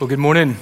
Well, good morning.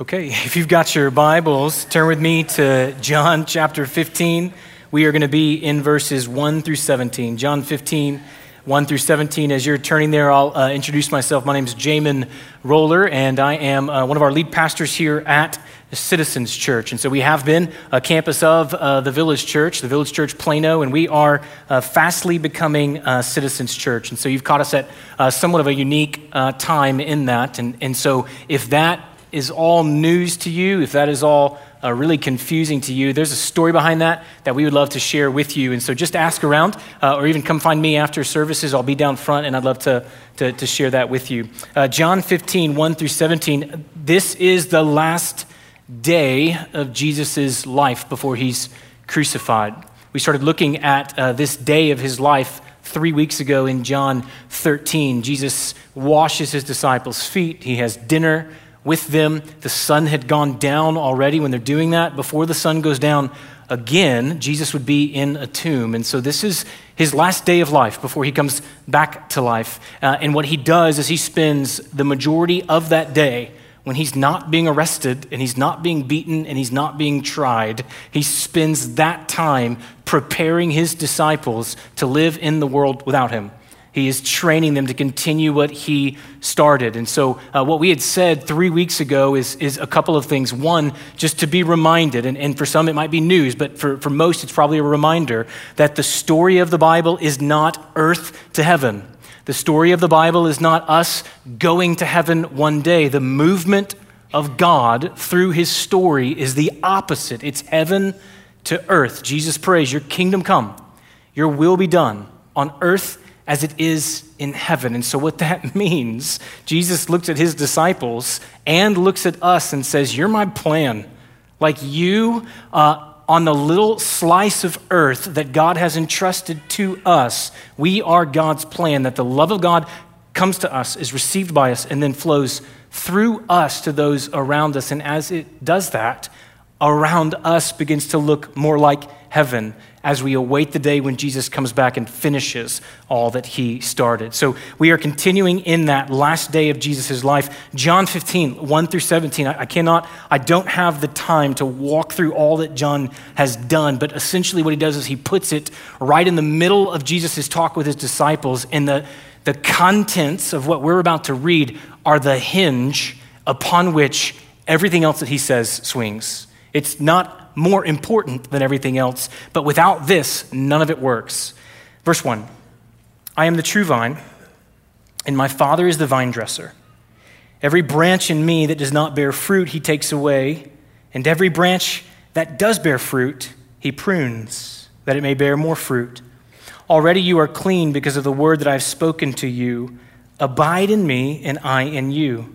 Okay, if you've got your Bibles, turn with me to John chapter 15. We are going to be in verses 1 through 17. John 15, 1 through 17. As you're turning there, I'll uh, introduce myself. My name is Jamin Roller, and I am uh, one of our lead pastors here at Citizens Church. And so we have been a campus of uh, the Village Church, the Village Church Plano, and we are uh, fastly becoming Citizens Church. And so you've caught us at uh, somewhat of a unique uh, time in that. And, and so if that is all news to you, if that is all uh, really confusing to you, there's a story behind that that we would love to share with you. And so just ask around uh, or even come find me after services. I'll be down front and I'd love to, to, to share that with you. Uh, John 15, 1 through 17. This is the last day of Jesus' life before he's crucified. We started looking at uh, this day of his life three weeks ago in John 13. Jesus washes his disciples' feet, he has dinner with them. The sun had gone down already when they're doing that. Before the sun goes down again, Jesus would be in a tomb. And so this is his last day of life before he comes back to life. Uh, and what he does is he spends the majority of that day when he's not being arrested and he's not being beaten and he's not being tried, he spends that time preparing his disciples to live in the world without him. He is training them to continue what he started. And so, uh, what we had said three weeks ago is, is a couple of things. One, just to be reminded, and, and for some it might be news, but for, for most it's probably a reminder that the story of the Bible is not earth to heaven. The story of the Bible is not us going to heaven one day. The movement of God through his story is the opposite. It's heaven to earth. Jesus prays, Your kingdom come, your will be done on earth as it is in heaven. And so, what that means, Jesus looks at his disciples and looks at us and says, You're my plan. Like you, uh, on the little slice of earth that God has entrusted to us, we are God's plan, that the love of God comes to us, is received by us, and then flows through us to those around us. And as it does that, around us begins to look more like heaven as we await the day when Jesus comes back and finishes all that he started. So we are continuing in that last day of Jesus' life. John 15, 1 through 17. I, I cannot, I don't have the time to walk through all that John has done, but essentially what he does is he puts it right in the middle of Jesus' talk with his disciples, and the, the contents of what we're about to read are the hinge upon which everything else that he says swings. It's not more important than everything else. But without this, none of it works. Verse 1 I am the true vine, and my Father is the vine dresser. Every branch in me that does not bear fruit, he takes away, and every branch that does bear fruit, he prunes, that it may bear more fruit. Already you are clean because of the word that I have spoken to you. Abide in me, and I in you.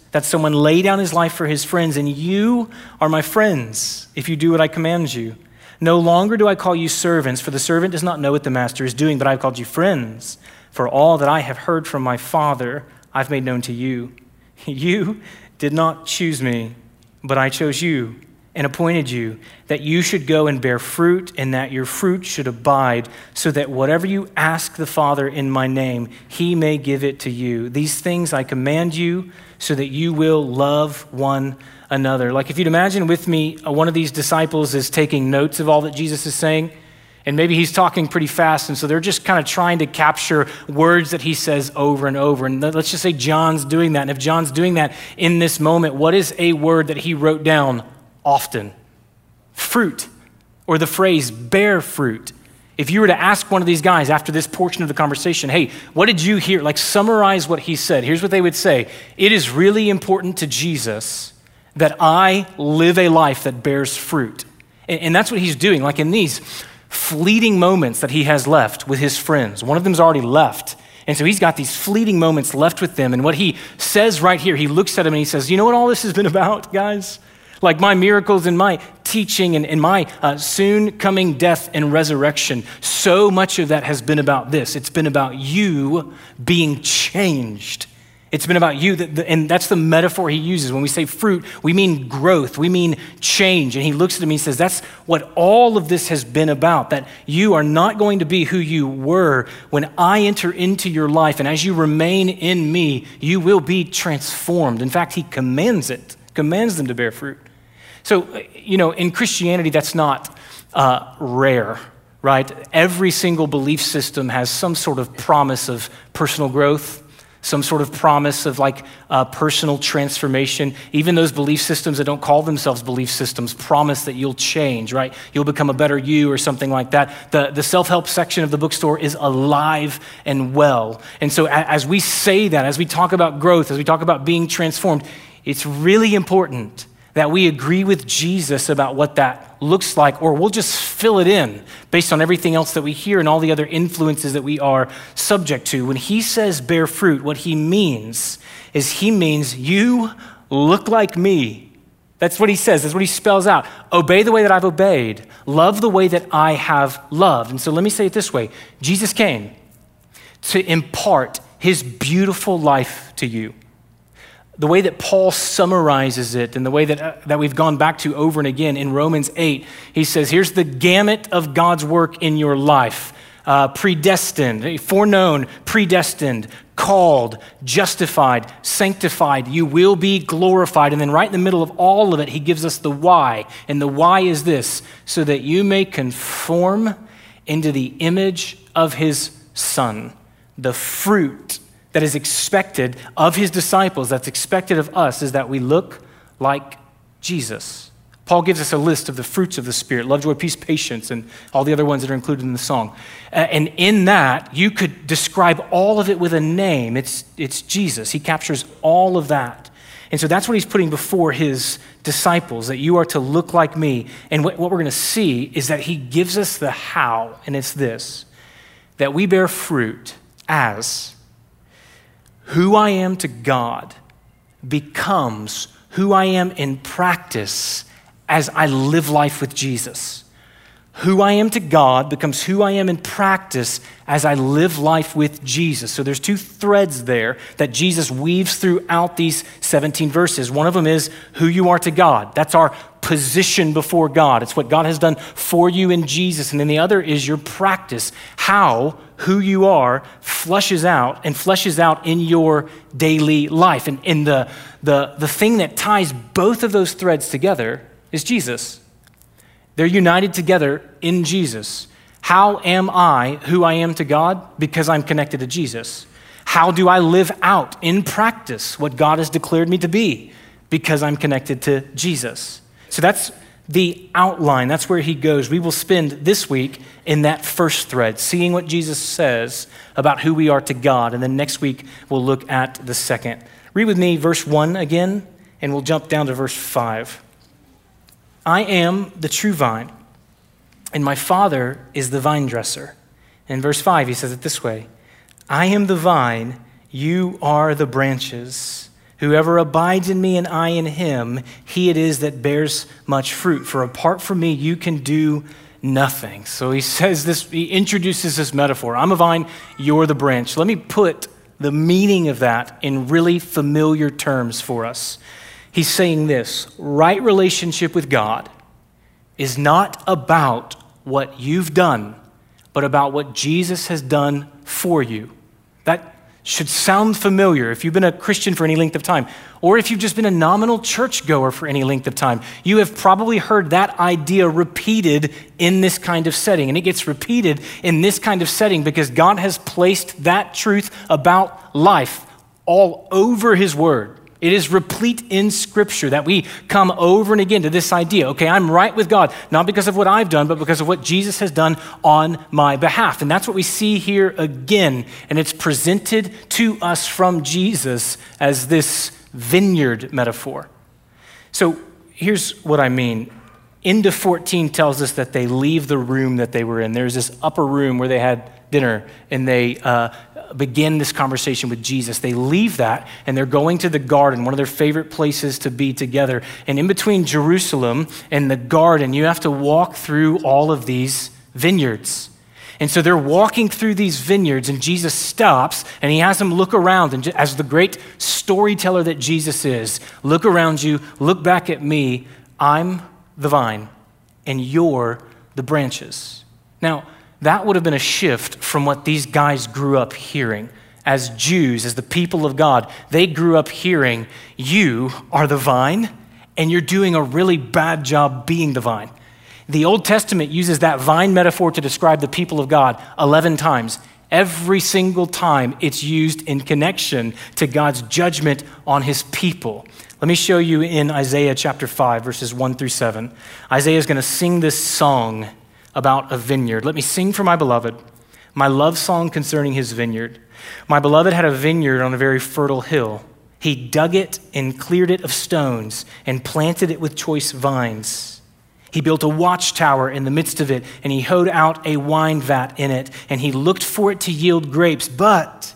that someone lay down his life for his friends, and you are my friends if you do what I command you. No longer do I call you servants, for the servant does not know what the master is doing, but I've called you friends. For all that I have heard from my Father, I've made known to you. You did not choose me, but I chose you and appointed you that you should go and bear fruit, and that your fruit should abide, so that whatever you ask the Father in my name, he may give it to you. These things I command you so that you will love one another. Like if you'd imagine with me, uh, one of these disciples is taking notes of all that Jesus is saying. And maybe he's talking pretty fast, and so they're just kind of trying to capture words that he says over and over. And let's just say John's doing that. And if John's doing that in this moment, what is a word that he wrote down often? Fruit, or the phrase bear fruit. If you were to ask one of these guys after this portion of the conversation, hey, what did you hear? Like, summarize what he said. Here's what they would say It is really important to Jesus that I live a life that bears fruit. And, that's what he's doing. Like, in these fleeting moments that he has left with his friends. One of them's already left. And so he's got these fleeting moments left with them. And what he says right here, he looks at him and he says, You know what all this has been about, guys? Like my miracles and my teaching and, and my uh, soon coming death and resurrection, so much of that has been about this. It's been about you being changed it's been about you, and that's the metaphor he uses. When we say fruit, we mean growth, we mean change. And he looks at me and says, That's what all of this has been about, that you are not going to be who you were when I enter into your life. And as you remain in me, you will be transformed. In fact, he commands it, commands them to bear fruit. So, you know, in Christianity, that's not uh, rare right? Every single belief system has some sort of promise of personal growth, some sort of promise of like uh, personal transformation. Even those belief systems that don't call themselves belief systems promise that you'll change, right? You'll become a better you or something like that. The, the self help section of the bookstore is alive and well. And so, as we say that, as we talk about growth, as we talk about being transformed, it's really important that we agree with Jesus about what that looks like, or we'll just fill it in based on everything else that we hear and all the other influences that we are subject to. When he says bear fruit, what he means is he means you look like me. That's what he says. That's what he spells out. Obey the way that I've obeyed. Love the way that I have loved. And so let me say it this way Jesus came to impart his beautiful life to you the way that Paul summarizes it and the way that, uh, that we've gone back to over and again in Romans 8, he says, Here's the gamut of God's work in your life uh, predestined, foreknown, predestined, called, justified, sanctified. You will be glorified. And then, right in the middle of all of it, he gives us the why. And the why is this so that you may conform into the image of his son, the fruit that is expected of his disciples, that's expected of us, is that we look like Jesus. Paul gives us a list of the fruits of the Spirit love, joy, peace, patience, and all the other ones that are included in the song. and in that, you could describe all of it with a name. It's, it's Jesus. He captures all of that. And so that's what he's putting before his disciples that you are to look like me. And what, what we're going to see is that he gives us the how, and it's this that we bear fruit as who I am to God becomes who I am in practice as I live life with Jesus. Who I am to God becomes who I am in practice as I live life with Jesus. So there's two threads there that Jesus weaves throughout these 17 verses. One of them is who you are to God. That's our position before God. It's what God has done for you in Jesus. And then the other is your practice, how who you are flushes out and fleshes out in your daily life. And, and the, the, the thing that ties both of those threads together is Jesus. They're united together in Jesus. How am I who I am to God? Because I'm connected to Jesus. How do I live out in practice what God has declared me to be? Because I'm connected to Jesus. So that's the outline. That's where he goes. We will spend this week in that first thread, seeing what Jesus says about who we are to God. And then next week, we'll look at the second. Read with me verse 1 again, and we'll jump down to verse 5. I am the true vine, and my Father is the vine dresser. In verse 5, he says it this way I am the vine, you are the branches. Whoever abides in me and I in him, he it is that bears much fruit. For apart from me, you can do nothing. So he says this, he introduces this metaphor I'm a vine, you're the branch. Let me put the meaning of that in really familiar terms for us. He's saying this right relationship with God is not about what you've done, but about what Jesus has done for you. That should sound familiar if you've been a Christian for any length of time, or if you've just been a nominal churchgoer for any length of time. You have probably heard that idea repeated in this kind of setting. And it gets repeated in this kind of setting because God has placed that truth about life all over His Word. It is replete in Scripture that we come over and again to this idea okay, I'm right with God, not because of what I've done, but because of what Jesus has done on my behalf. And that's what we see here again. And it's presented to us from Jesus as this vineyard metaphor. So here's what I mean. Into 14 tells us that they leave the room that they were in. There's this upper room where they had dinner and they uh, begin this conversation with Jesus. They leave that and they're going to the garden, one of their favorite places to be together. And in between Jerusalem and the garden, you have to walk through all of these vineyards. And so they're walking through these vineyards, and Jesus stops and he has them look around. And as the great storyteller that Jesus is, look around you, look back at me. I'm the vine, and you're the branches. Now, that would have been a shift from what these guys grew up hearing. As Jews, as the people of God, they grew up hearing, You are the vine, and you're doing a really bad job being the vine. The Old Testament uses that vine metaphor to describe the people of God 11 times. Every single time it's used in connection to God's judgment on his people. Let me show you in Isaiah chapter 5, verses 1 through 7. Isaiah is going to sing this song about a vineyard. Let me sing for my beloved my love song concerning his vineyard. My beloved had a vineyard on a very fertile hill. He dug it and cleared it of stones and planted it with choice vines. He built a watchtower in the midst of it, and he hoed out a wine vat in it, and he looked for it to yield grapes, but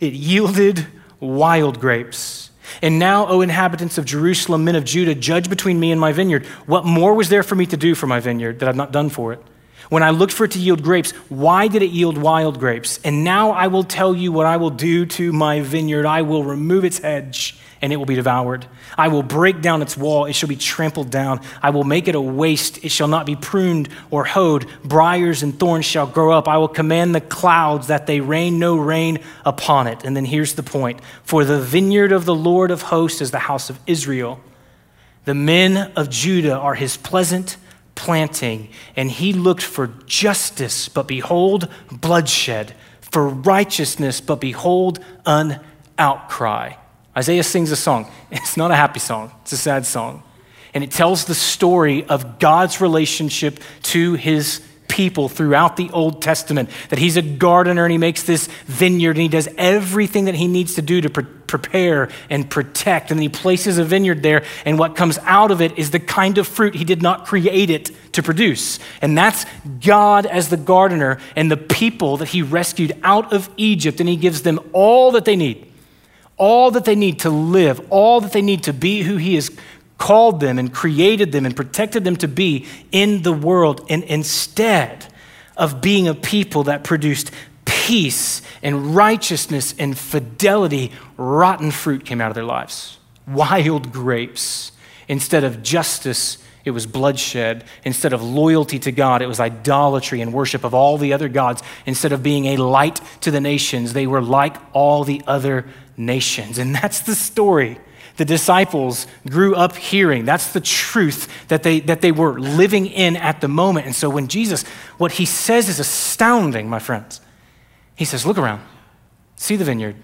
it yielded wild grapes. And now, O inhabitants of Jerusalem, men of Judah, judge between me and my vineyard. What more was there for me to do for my vineyard that I've not done for it? When I looked for it to yield grapes, why did it yield wild grapes? And now I will tell you what I will do to my vineyard. I will remove its hedge, and it will be devoured. I will break down its wall, it shall be trampled down. I will make it a waste, it shall not be pruned or hoed. Briars and thorns shall grow up. I will command the clouds that they rain no rain upon it. And then here's the point For the vineyard of the Lord of hosts is the house of Israel. The men of Judah are his pleasant planting, and he looked for justice, but behold, bloodshed, for righteousness, but behold, an outcry. Isaiah sings a song. It's not a happy song, it's a sad song. And it tells the story of God's relationship to his people throughout the Old Testament. That he's a gardener and he makes this vineyard and he does everything that he needs to do to pre- prepare and protect. And he places a vineyard there, and what comes out of it is the kind of fruit he did not create it to produce. And that's God as the gardener and the people that he rescued out of Egypt, and he gives them all that they need. All that they need to live, all that they need to be who he is called them and created them and protected them to be in the world. And instead of being a people that produced peace and righteousness and fidelity, rotten fruit came out of their lives. Wild grapes. Instead of justice, it was bloodshed. Instead of loyalty to God, it was idolatry and worship of all the other gods. Instead of being a light to the nations, they were like all the other nations. And that's the story the disciples grew up hearing. That's the truth that they, that they were living in at the moment. And so when Jesus, what he says is astounding, my friends. He says, Look around, see the vineyard,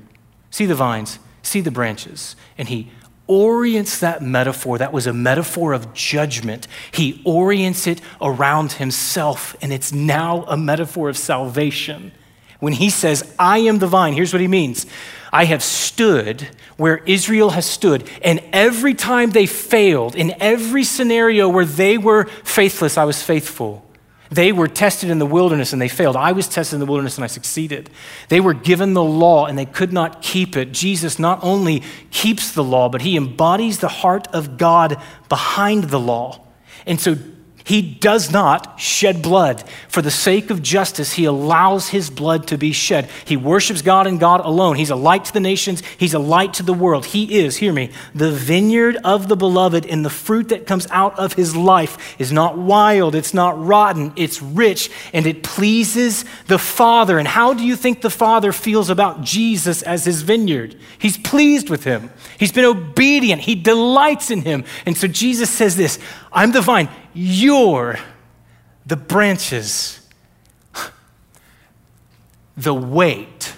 see the vines, see the branches. And he orients that metaphor, that was a metaphor of judgment. He orients it around himself, and it's now a metaphor of salvation. When he says, I am the vine, here's what he means I have stood where Israel has stood, and every time they failed, in every scenario where they were faithless, I was faithful. They were tested in the wilderness and they failed. I was tested in the wilderness and I succeeded. They were given the law and they could not keep it. Jesus not only keeps the law, but he embodies the heart of God behind the law. And so He does not shed blood. For the sake of justice, he allows his blood to be shed. He worships God and God alone. He's a light to the nations, he's a light to the world. He is, hear me, the vineyard of the beloved, and the fruit that comes out of his life is not wild, it's not rotten, it's rich, and it pleases the Father. And how do you think the Father feels about Jesus as his vineyard? He's pleased with him, he's been obedient, he delights in him. And so Jesus says this I'm the vine. You're the branches. The weight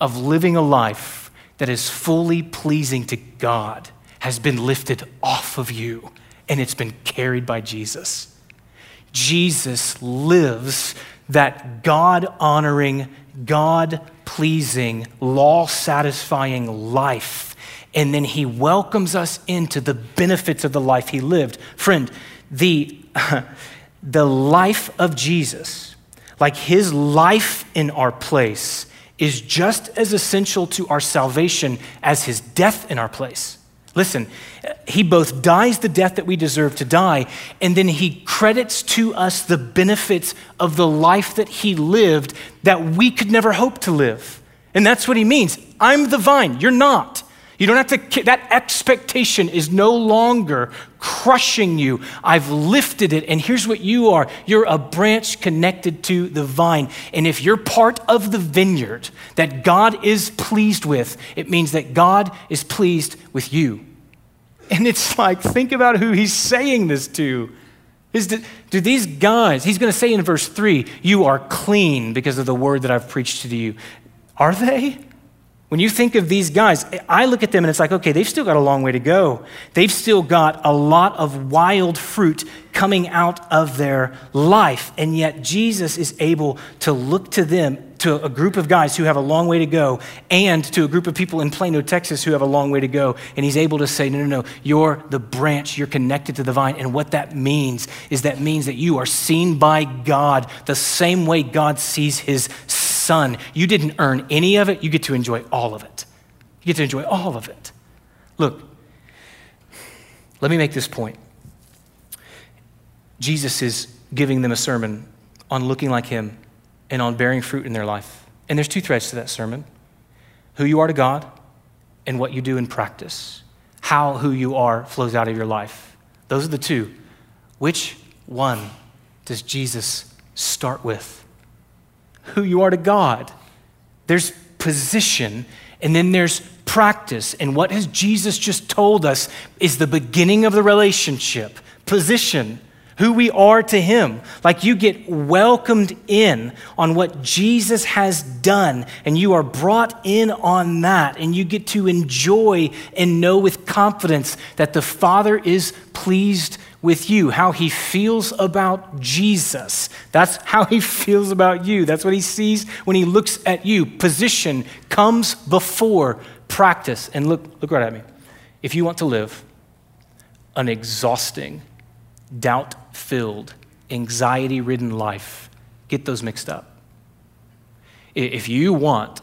of living a life that is fully pleasing to God has been lifted off of you and it's been carried by Jesus. Jesus lives that God honoring, God pleasing, law satisfying life. And then he welcomes us into the benefits of the life he lived. Friend, the, the life of Jesus, like his life in our place, is just as essential to our salvation as his death in our place. Listen, he both dies the death that we deserve to die, and then he credits to us the benefits of the life that he lived that we could never hope to live. And that's what he means. I'm the vine, you're not. You don't have to, that expectation is no longer crushing you. I've lifted it, and here's what you are you're a branch connected to the vine. And if you're part of the vineyard that God is pleased with, it means that God is pleased with you. And it's like, think about who he's saying this to. Is that, do these guys, he's going to say in verse 3, you are clean because of the word that I've preached to you. Are they? When you think of these guys, I look at them and it's like, okay, they've still got a long way to go. They've still got a lot of wild fruit coming out of their life. And yet, Jesus is able to look to them, to a group of guys who have a long way to go, and to a group of people in Plano, Texas who have a long way to go. And he's able to say, no, no, no, you're the branch, you're connected to the vine. And what that means is that means that you are seen by God the same way God sees his son. You didn't earn any of it, you get to enjoy all of it. You get to enjoy all of it. Look, let me make this point. Jesus is giving them a sermon on looking like him and on bearing fruit in their life. And there's two threads to that sermon who you are to God and what you do in practice. How who you are flows out of your life. Those are the two. Which one does Jesus start with? Who you are to God. There's position, and then there's practice. And what has Jesus just told us is the beginning of the relationship position, who we are to Him. Like you get welcomed in on what Jesus has done, and you are brought in on that, and you get to enjoy and know with confidence that the Father is pleased with you, how he feels about Jesus. That's how he feels about you. That's what he sees when he looks at you. Position comes before practice. And look, look right at me. If you want to live an exhausting, doubt filled, anxiety ridden life, get those mixed up. If you want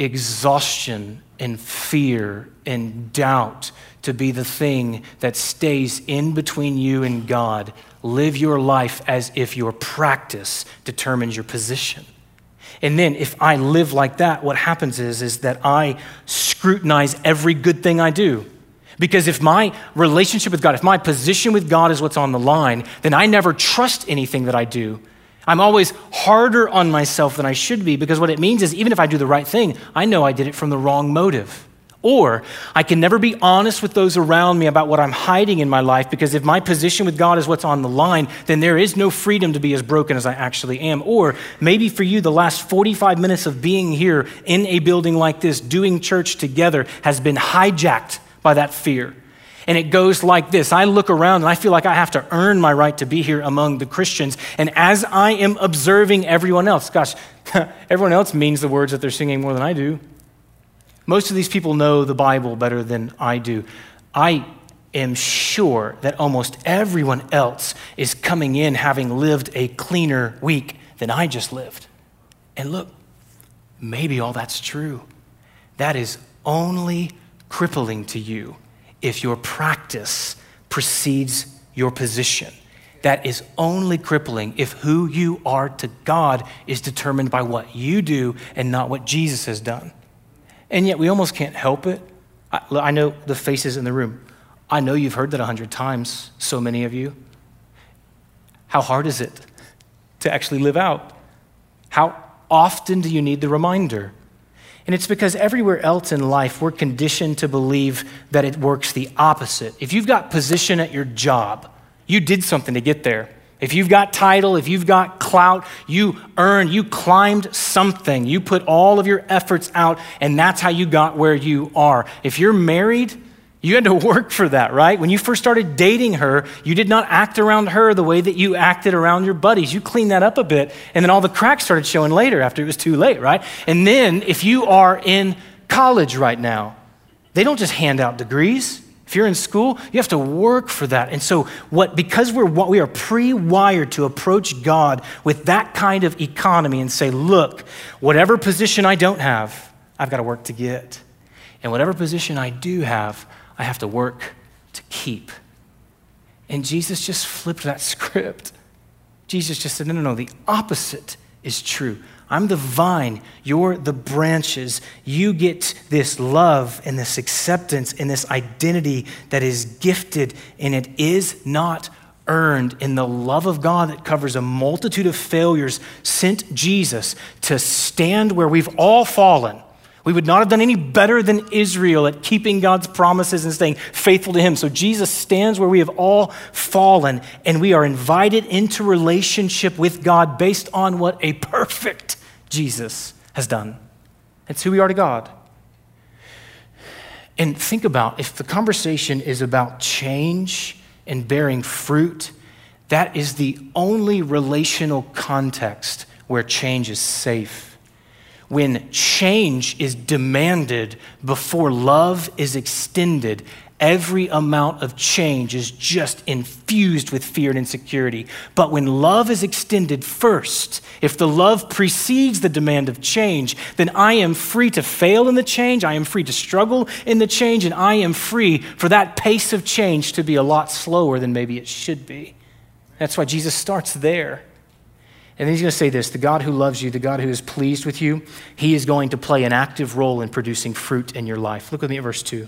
exhaustion and fear and doubt to be the thing that stays in between you and God. Live your life as if your practice determines your position. And then if I live like that, what happens is, is that I scrutinize every good thing I do. Because if my relationship with God, if my position with God is what's on the line, then I never trust anything that I do. I'm always harder on myself than I should be because what it means is even if I do the right thing, I know I did it from the wrong motive. Or I can never be honest with those around me about what I'm hiding in my life because if my position with God is what's on the line, then there is no freedom to be as broken as I actually am. Or maybe for you, the last 45 minutes of being here in a building like this, doing church together, has been hijacked by that fear. And it goes like this I look around and I feel like I have to earn my right to be here among the Christians. And as I am observing everyone else, gosh, everyone else means the words that they're singing more than I do. Most of these people know the Bible better than I do. I am sure that almost everyone else is coming in having lived a cleaner week than I just lived. And look, maybe all that's true. That is only crippling to you if your practice precedes your position. that is only crippling if who you are to God is determined by what you do and not what Jesus has done. And yet we almost can't help it. I, I know the faces in the room. I know you've heard that a hundred times, so many of you. How hard is it to actually live out? How often do you need the reminder? And it's because everywhere else in life, we're conditioned to believe that it works the opposite. If you've got position at your job, you did something to get there. If you've got title, if you've got clout, you earned, you climbed something. You put all of your efforts out, and that's how you got where you are. If you're married, you had to work for that, right? When you first started dating her, you did not act around her the way that you acted around your buddies. You cleaned that up a bit, and then all the cracks started showing later after it was too late, right? And then if you are in college right now, they don't just hand out degrees. If you're in school, you have to work for that. And so, what because we're we are pre-wired to approach God with that kind of economy and say, "Look, whatever position I don't have, I've got to work to get, and whatever position I do have, I have to work to keep. And Jesus just flipped that script. Jesus just said, No, no, no, the opposite is true. I'm the vine, you're the branches. You get this love and this acceptance and this identity that is gifted, and it is not earned in the love of God that covers a multitude of failures, sent Jesus to stand where we've all fallen we would not have done any better than Israel at keeping God's promises and staying faithful to Him. So Jesus stands where we have all fallen, and we are invited into relationship with God based on what a perfect Jesus has done. It's who we are to God. And think about if the conversation is about change and bearing fruit, that is the only relational context where change is safe when change is demanded before love is extended, every amount of change is just infused with fear and insecurity. But when love is extended first, if the love precedes the demand of change, then I am free to fail in the change, I am free to struggle in the change, and I am free for that pace of change to be a lot slower than maybe it should be. That's why Jesus starts there. And then he's going to say this the God who loves you, the God who is pleased with you, he is going to play an active role in producing fruit in your life. Look with me at verse 2.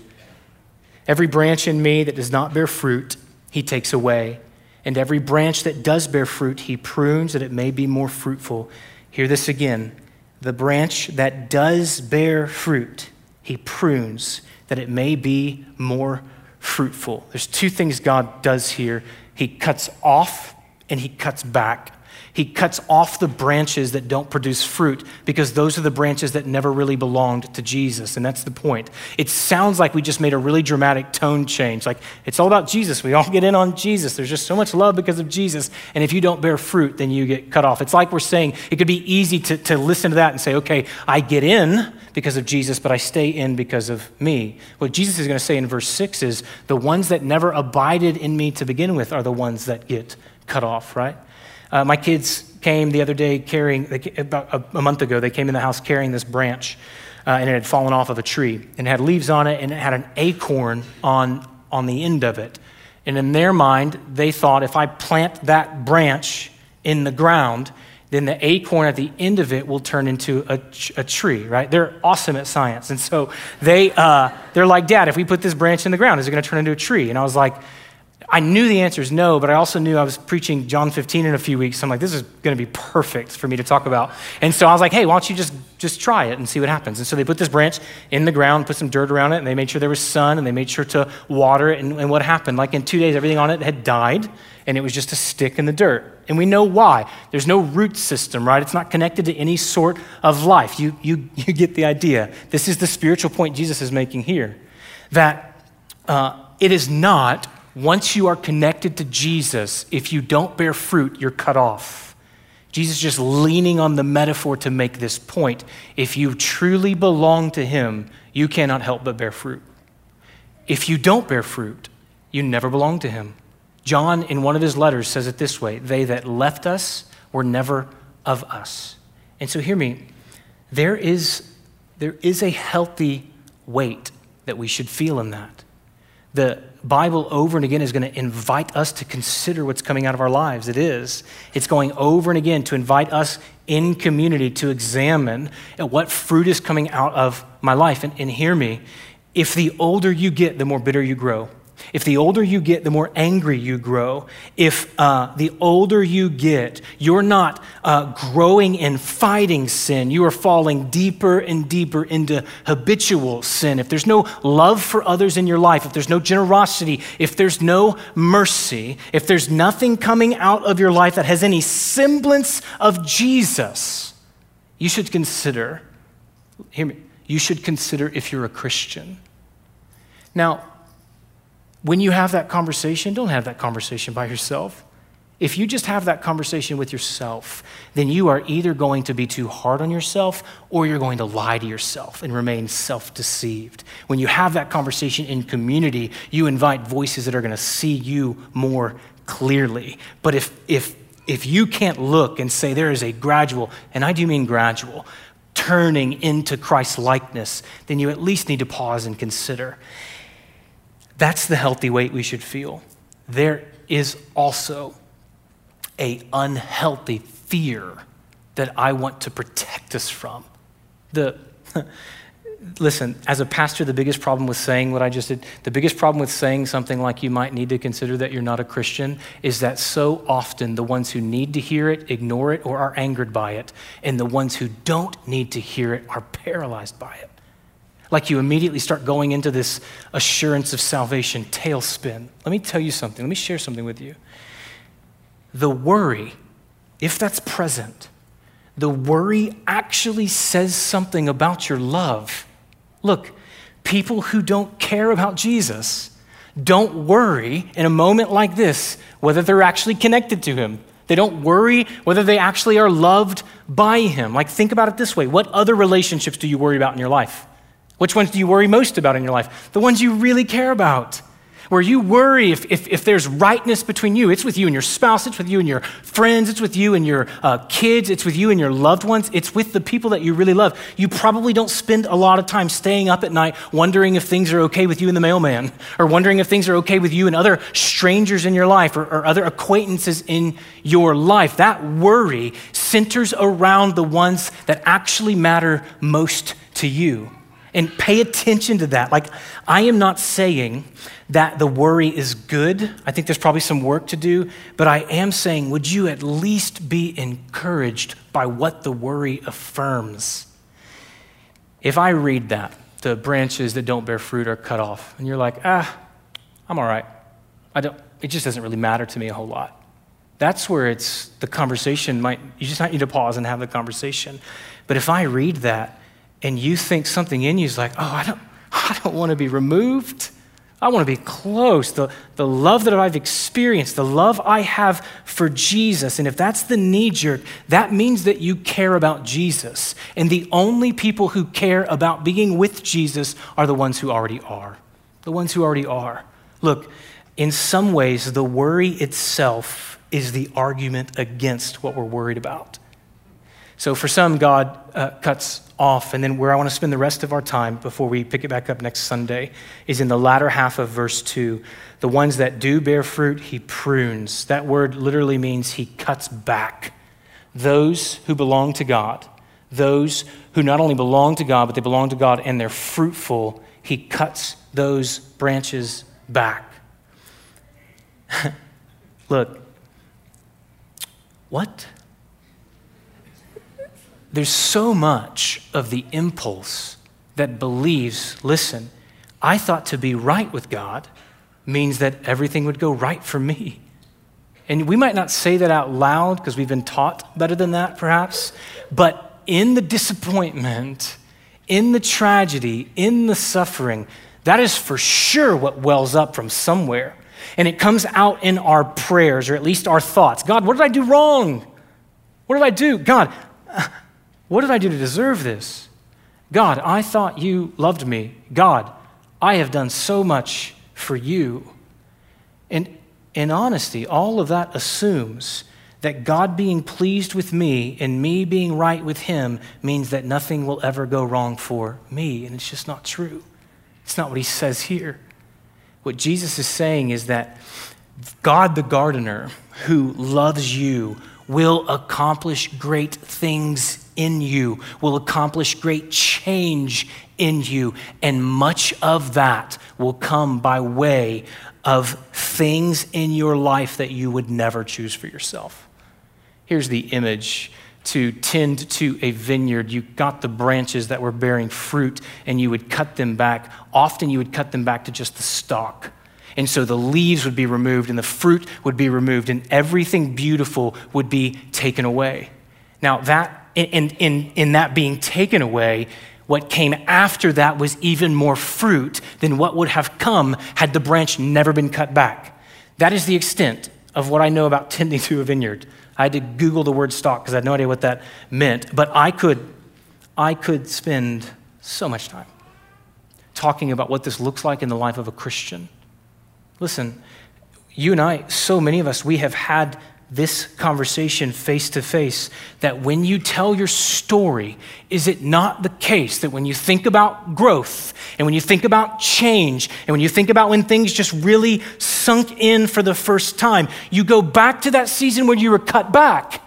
Every branch in me that does not bear fruit, he takes away. And every branch that does bear fruit, he prunes that it may be more fruitful. Hear this again. The branch that does bear fruit, he prunes that it may be more fruitful. There's two things God does here He cuts off and he cuts back. He cuts off the branches that don't produce fruit because those are the branches that never really belonged to Jesus. And that's the point. It sounds like we just made a really dramatic tone change. Like it's all about Jesus. We all get in on Jesus. There's just so much love because of Jesus. And if you don't bear fruit, then you get cut off. It's like we're saying it could be easy to, to listen to that and say, okay, I get in because of Jesus, but I stay in because of me. What Jesus is going to say in verse 6 is the ones that never abided in me to begin with are the ones that get cut off, right? Uh, my kids came the other day carrying, about a, a, month ago, they came in the house carrying this branch, uh, and it had fallen off of a tree, and had leaves on it, and it had an acorn on, on the end of it. And in their mind, they thought if I plant that branch in the ground, then the acorn at the end of it will turn into a, a tree, right? They're awesome at science. And so they, uh, they're like, Dad, if we put this branch in the ground, is it going to turn into a tree? And I was like, I knew the answer is no, but I also knew I was preaching John 15 in a few weeks. So I'm like, this is going to be perfect for me to talk about. And so I was like, hey, why don't you just, just try it and see what happens? And so they put this branch in the ground, put some dirt around it, and they made sure there was sun, and they made sure to water it. And, and what happened? Like in two days, everything on it had died, and it was just a stick in the dirt. And we know why. There's no root system, right? It's not connected to any sort of life. You, you, you get the idea. This is the spiritual point Jesus is making here that uh, it is not once you are connected to Jesus, if you don't bear fruit, you're cut off. Jesus just leaning on the metaphor to make this point. If you truly belong to Him, you cannot help but bear fruit. If you don't bear fruit, you never belong to Him. John, in one of his letters, says it this way They that left us were never of us. And so, hear me, there is, there is a healthy weight that we should feel in that The Bible over and again is going to invite us to consider what's coming out of our lives. It is. It's going over and again to invite us in community to examine what fruit is coming out of my life. And, and hear me if the older you get, the more bitter you grow. If the older you get, the more angry you grow. If uh, the older you get, you're not uh, growing in fighting sin. You are falling deeper and deeper into habitual sin. If there's no love for others in your life, if there's no generosity, if there's no mercy, if there's nothing coming out of your life that has any semblance of Jesus, you should consider, hear me, you should consider if you're a Christian. Now, when you have that conversation, don't have that conversation by yourself. If you just have that conversation with yourself, then you are either going to be too hard on yourself or you're going to lie to yourself and remain self deceived. When you have that conversation in community, you invite voices that are going to see you more clearly. But if, if, if you can't look and say there is a gradual, and I do mean gradual, turning into Christ likeness, then you at least need to pause and consider that's the healthy weight we should feel. There is also a unhealthy fear that I want to protect us from. The listen, as a pastor, the biggest problem with saying what I just did, the biggest problem with saying something like you might need to consider that you're not a Christian is that so often the ones who need to hear it ignore it or are angered by it, and the ones who don't need to hear it are paralyzed by it like you immediately start going into this assurance of salvation tailspin. Let me tell you something. Let me share something with you. The worry, if that's present, the worry actually says something about your love. Look, people who don't care about Jesus don't worry in a moment like this whether they're actually connected to him. They don't worry whether they actually are loved by him. Like, think about it this way what other relationships do you worry about in your life? Which ones do you worry most about in your life? The ones you really care about. Where you worry if, if, if there's rightness between you. It's with you and your spouse, it's with you and your friends, it's with you and your uh, kids, it's with you and your loved ones, it's with the people that you really love. You probably don't spend a lot of time staying up at night wondering if things are okay with you and the mailman, or wondering if things are okay with you and other strangers in your life, or, or other acquaintances in your life. That worry centers around the ones that actually matter most to you. And pay attention to that. Like, I am not saying that the worry is good. I think there's probably some work to do, but I am saying, would you at least be encouraged by what the worry affirms? If I read that, the branches that don't bear fruit are cut off, and you're like, ah, I'm all right. I don't, it just doesn't really matter to me a whole lot. That's where it's the conversation might, you just might need to pause and have the conversation. But if I read that, and you think something in you is like, oh, I don't, I don't want to be removed. I want to be close. The, the love that I've experienced, the love I have for Jesus. And if that's the knee jerk, that means that you care about Jesus. And the only people who care about being with Jesus are the ones who already are. The ones who already are. Look, in some ways, the worry itself is the argument against what we're worried about. So for some, God uh, cuts off. And then where I want to spend the rest of our time before we pick it back up next Sunday is in the latter half of verse 2. The ones that do bear fruit, he prunes. That word literally means he cuts back. Those who belong to God, those who not only belong to God, but they belong to God and they're fruitful, he cuts those branches back. Look, what? There's so much of the impulse that believes listen, I thought to be right with God means that everything would go right for me. And we might not say that out loud because we've been taught better than that, perhaps, but in the disappointment, in the tragedy, in the suffering, that is for sure what wells up from somewhere. And it comes out in our prayers, or at least our thoughts. God, what did I do wrong? What did I do? God, what did I do to deserve this? God, I thought you loved me. God, I have done so much for you. And in honesty, all of that assumes that God being pleased with me and me being right with Him means that nothing will ever go wrong for me. And it's just not true. It's not what He says here. What Jesus is saying is that God, the gardener, who loves you, will accomplish great things in you, will accomplish great change in you. And much of that will come by way of things in your life that you would never choose for yourself. Here's the image to tend to a vineyard. You got the branches that were bearing fruit and you would cut them back. Often you would cut them back to just the stalk. And so the leaves would be removed and the fruit would be removed and everything beautiful would be taken away. Now, that, in, in, in that being taken away, what came after that was even more fruit than what would have come had the branch never been cut back. That is the extent of what I know about tending to a vineyard. I had to Google the word stalk because I had no idea what that meant. But I could, I could spend so much time talking about what this looks like in the life of a Christian. Listen, you and I, so many of us, we have had this conversation face to face that when you tell your story, is it not the case that when you think about growth and when you think about change and when you think about when things just really sunk in for the first time, you go back to that season where you were cut back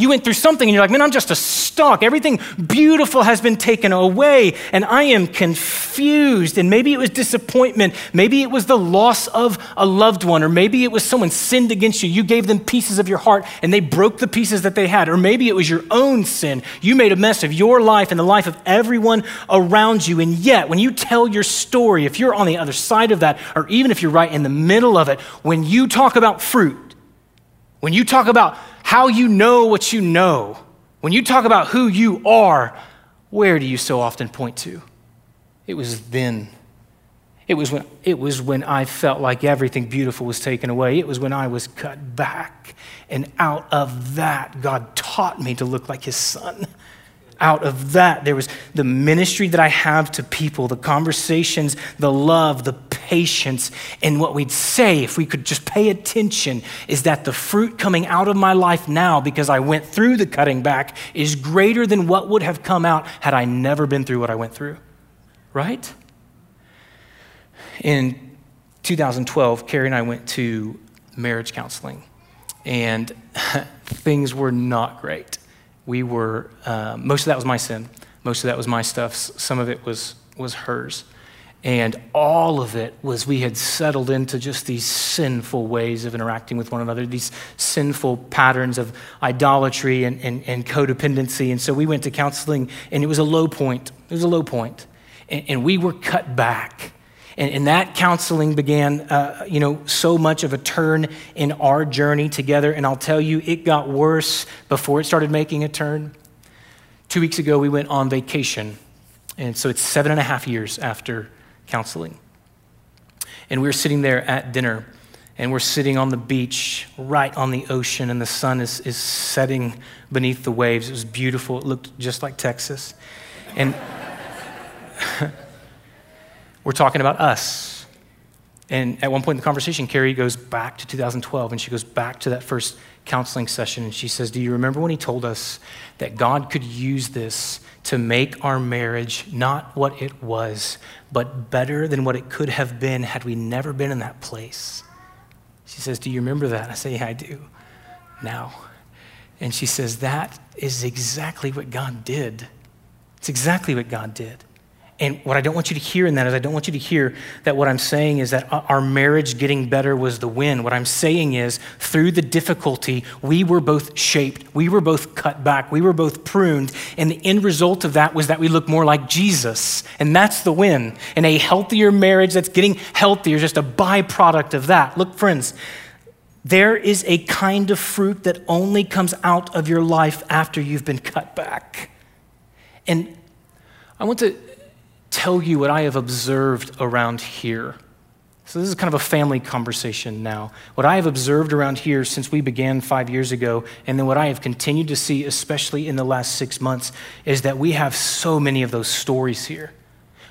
you went through something and you're like, man, I'm just a stalk. Everything beautiful has been taken away and I am confused. And maybe it was disappointment. Maybe it was the loss of a loved one, or maybe it was someone sinned against you. You gave them pieces of your heart and they broke the pieces that they had. Or maybe it was your own sin. You made a mess of your life and the life of everyone around you. And yet, when you tell your story, if you're on the other side of that, or even if you're right in the middle of it, when you talk about fruit, when you talk about how you know what you know, when you talk about who you are, where do you so often point to? It was then. It was when, it was when I felt like everything beautiful was taken away. It was when I was cut back. And out of that, God taught me to look like His Son out of that. There was the ministry that I have to people, the conversations, the love, the patience. And what we'd say, if we could just pay attention, is that the fruit coming out of my life now, because I went through the cutting back, is greater than what would have come out had I never been through what I went through. Right? In 2012, Carrie and I went to marriage counseling, and things were not great we were, uh, most of that was my sin. Most of that was my stuff. Some of it was, was hers. And all of it was we had settled into just these sinful ways of interacting with one another, these sinful patterns of idolatry and, and, and codependency. And so we went to counseling, and it was a low point. It was a low point. And, and we were cut back. And, and that counseling began, uh, you know, so much of a turn in our journey together. And I'll tell you, it got worse before it started making a turn. Two weeks ago, we went on vacation. And so it's seven and a half years after counseling. And we were sitting there at dinner, and we're sitting on the beach right on the ocean, and the sun is, is setting beneath the waves. It was beautiful. It looked just like Texas. And we're talking about us. And at one point in the conversation, Carrie goes back to 2012 and she goes back to that first counseling session and she says, Do you remember when he told us that God could use this to make our marriage not what it was, but better than what it could have been had we never been in that place? She says, Do you remember that? I say, Yeah, I do. Now. And she says, That is exactly what God did. It's exactly what God did. And what I don't want you to hear in that is I don't want you to hear that what I'm saying is that our marriage getting better was the win. What I'm saying is through the difficulty, we were both shaped, we were both cut back, we were both pruned. And the end result of that was that we look more like Jesus. And that's the win. And a healthier marriage that's getting healthier is just a byproduct of that. Look, friends, there is a kind of fruit that only comes out of your life after you've been cut back. And I want to tell you what I have observed around here. So, this is kind of a family conversation now. What I have observed around here since we began five years ago, and then what I have continued to see, especially in the last six months, is that we have so many of those stories here.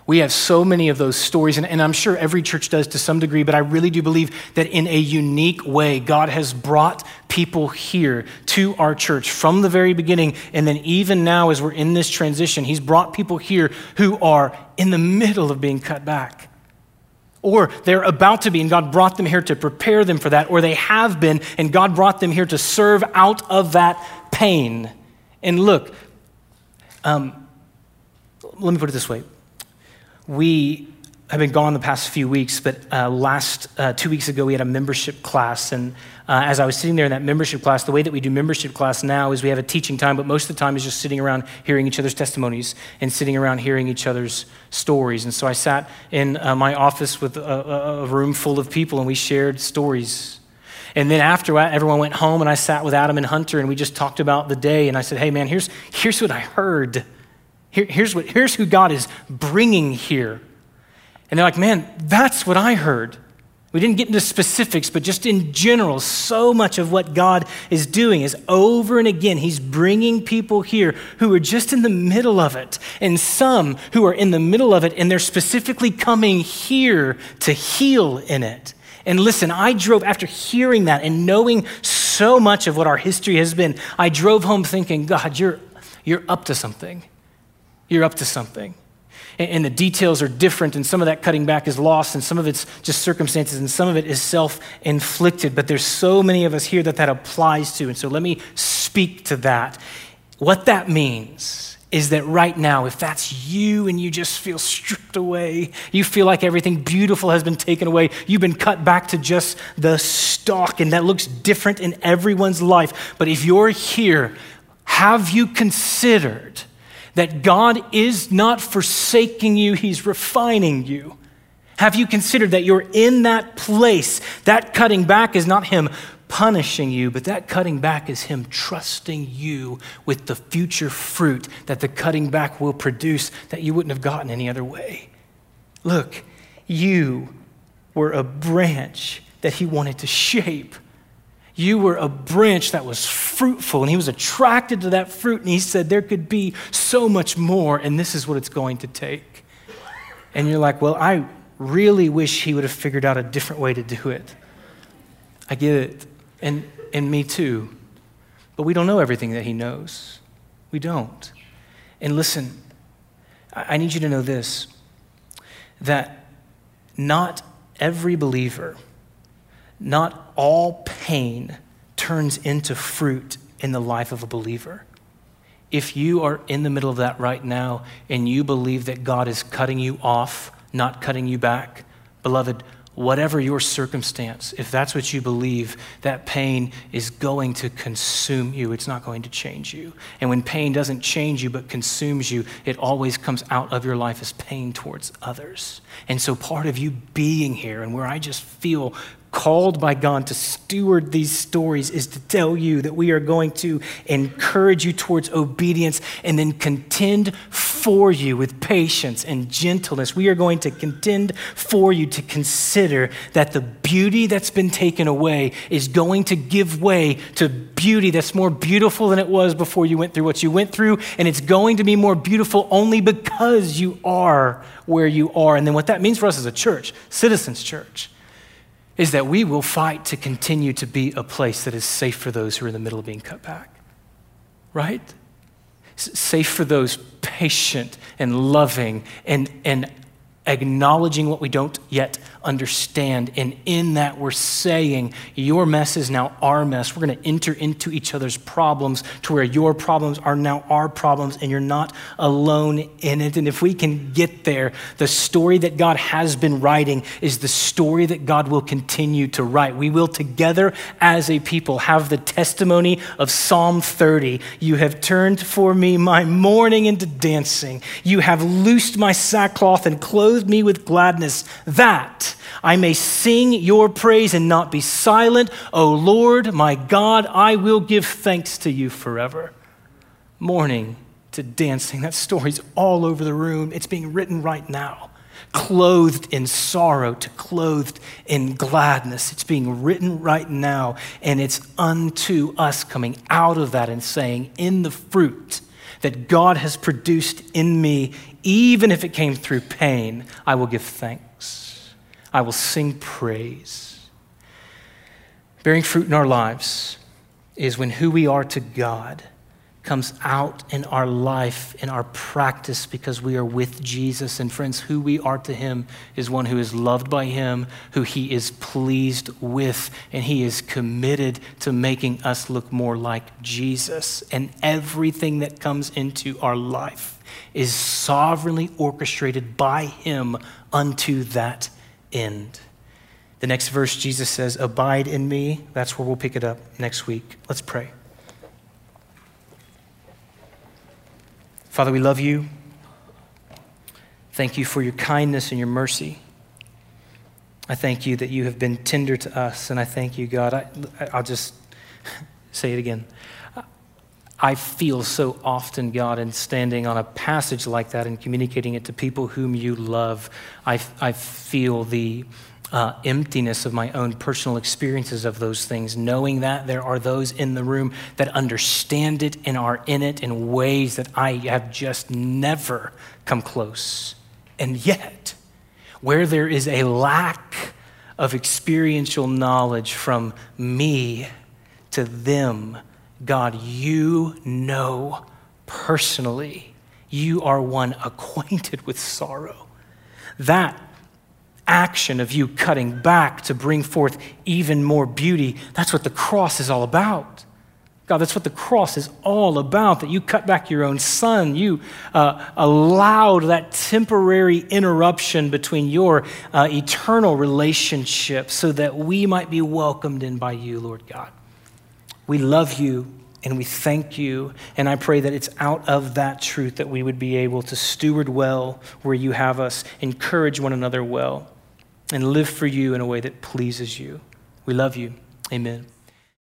We have so many of those stories, and, and, I'm sure every church does to some degree, but I really do believe that in a unique way, God has brought people here to our church from the very beginning. And then, even now, as we're in this transition, He's brought people here who are in the middle of being cut back. Or they're about to be, and God brought them here to prepare them for that, or they have been, and God brought them here to serve out of that pain. And look, um, let me put it this way. We have been gone the past few weeks, but uh, last uh, two weeks ago we had a membership class, and uh, as I was sitting there in that membership class, the way that we do membership class now is we have a teaching time, but most of the time is just sitting around hearing each other's testimonies and sitting around hearing each other's stories. And so I sat in uh, my office with a, a room full of people, and we shared stories. And then after that, everyone went home, and I sat with Adam and Hunter, and we just talked about the day. And I said, "Hey, man, here's here's what I heard. Here, here's what here's who God is bringing here." And they're like, man, that's what I heard. We didn't get into specifics, but just in general, so much of what God is doing is over and again, He's bringing people here who are just in the middle of it, and some who are in the middle of it, and they're specifically coming here to heal in it. And listen, I drove, after hearing that and knowing so much of what our history has been, I drove home thinking, God, you're, you're up to something. You're up to something and the details are different, and some of that cutting back is lost, and some of it's just circumstances, and some of it is self inflicted. But there's so many of us here that that applies to. And so let me speak to that. What that means is that right now, if that's you and you just feel stripped away, you feel like everything beautiful has been taken away, you've been cut back to just the stalk, and that looks different in everyone's life. But if you're here, have you considered? That God is not forsaking you, He's refining you? Have you considered that you're in that place? That cutting back is not Him punishing you, but that cutting back is Him trusting you with the future fruit that the cutting back will produce that you wouldn't have gotten any other way. Look, you were a branch that He wanted to shape you were a branch that was fruitful, and he was attracted to that fruit, and he said, There could be so much more, and this is what it's going to take. And you're like, Well, I really wish he would have figured out a different way to do it. I get it, and, and me too. But we don't know everything that he knows. We don't. And listen, I need you to know this that not every believer not all pain turns into fruit in the life of a believer. If you are in the middle of that right now and you believe that God is cutting you off, not cutting you back, beloved, whatever your circumstance, if that's what you believe, that pain is going to consume you. It's not going to change you. And when pain doesn't change you but consumes you, it always comes out of your life as pain towards others. And so part of you being here and where I just feel called by God to steward these stories is to tell you that we are going to encourage you towards obedience and then contend for you with patience and gentleness. We are going to contend for you to consider that the beauty that's been taken away is going to give way to beauty that's more beautiful than it was before you went through what you went through, and it's going to be more beautiful only because you are where you are. And then what that means for us as a church, Citizens Church is that we will fight to continue to be a place that is safe for those who are in the middle of being cut back. Right? safe for those patient and loving and, and acknowledging what we don't yet understand. And in that, we're saying, Your mess is now our mess. We're going to enter into each other's problems to where your problems are now our problems, and you're not alone in it. And if we can get there, the story that God has been writing is the story that God will continue to write. We will together as a people have the testimony of Psalm 30. You have turned for me my mourning into dancing, you have loosed my sackcloth and clothed me with gladness. That I may sing your praise and not be silent. O Lord, my God, I will give thanks to you forever. Mourning to dancing. That story's all over the room. It's being written right now. Clothed in sorrow to clothed in gladness. It's being written right now. And it's unto us coming out of that and saying, in the fruit that God has produced in me, even if it came through pain, I will give thanks. I will sing praise. Bearing fruit in our lives is when who we are to God comes out in our life, in our practice, because we are with Jesus. And friends, who we are to Him is one who is loved by Him, who He is pleased with, and He is committed to making us look more like Jesus. And everything that comes into our life is sovereignly orchestrated by Him unto that end. The next verse, Jesus says, Abide in me. That's where we'll pick it up next week. Let's pray. Father, we love you. Thank you for your kindness and your mercy. I thank you that you have been tender to us, and I thank you, God. I, I'll just say it again. I feel so often, God, in standing on a passage like that and communicating it to people whom you love, I, I feel the uh, emptiness of my own personal experiences of those things, knowing that there are those in the room that understand it and are in it in ways that I have just never come close. And yet, where there is a lack of experiential knowledge from me to them, God, you know personally. You are one acquainted with sorrow. That action of you cutting back to bring forth even more beauty, that's what the cross is all about. God, that's what the cross is all about. That you cut back your own son. You uh, allowed that temporary interruption between your uh, eternal relationship so that we might be welcomed in by you, Lord God. We love you and we thank you. And I pray that it's out of that truth that we would be able to steward well where you have us, encourage one another well and live for you in a way that pleases you. We love you. Amen.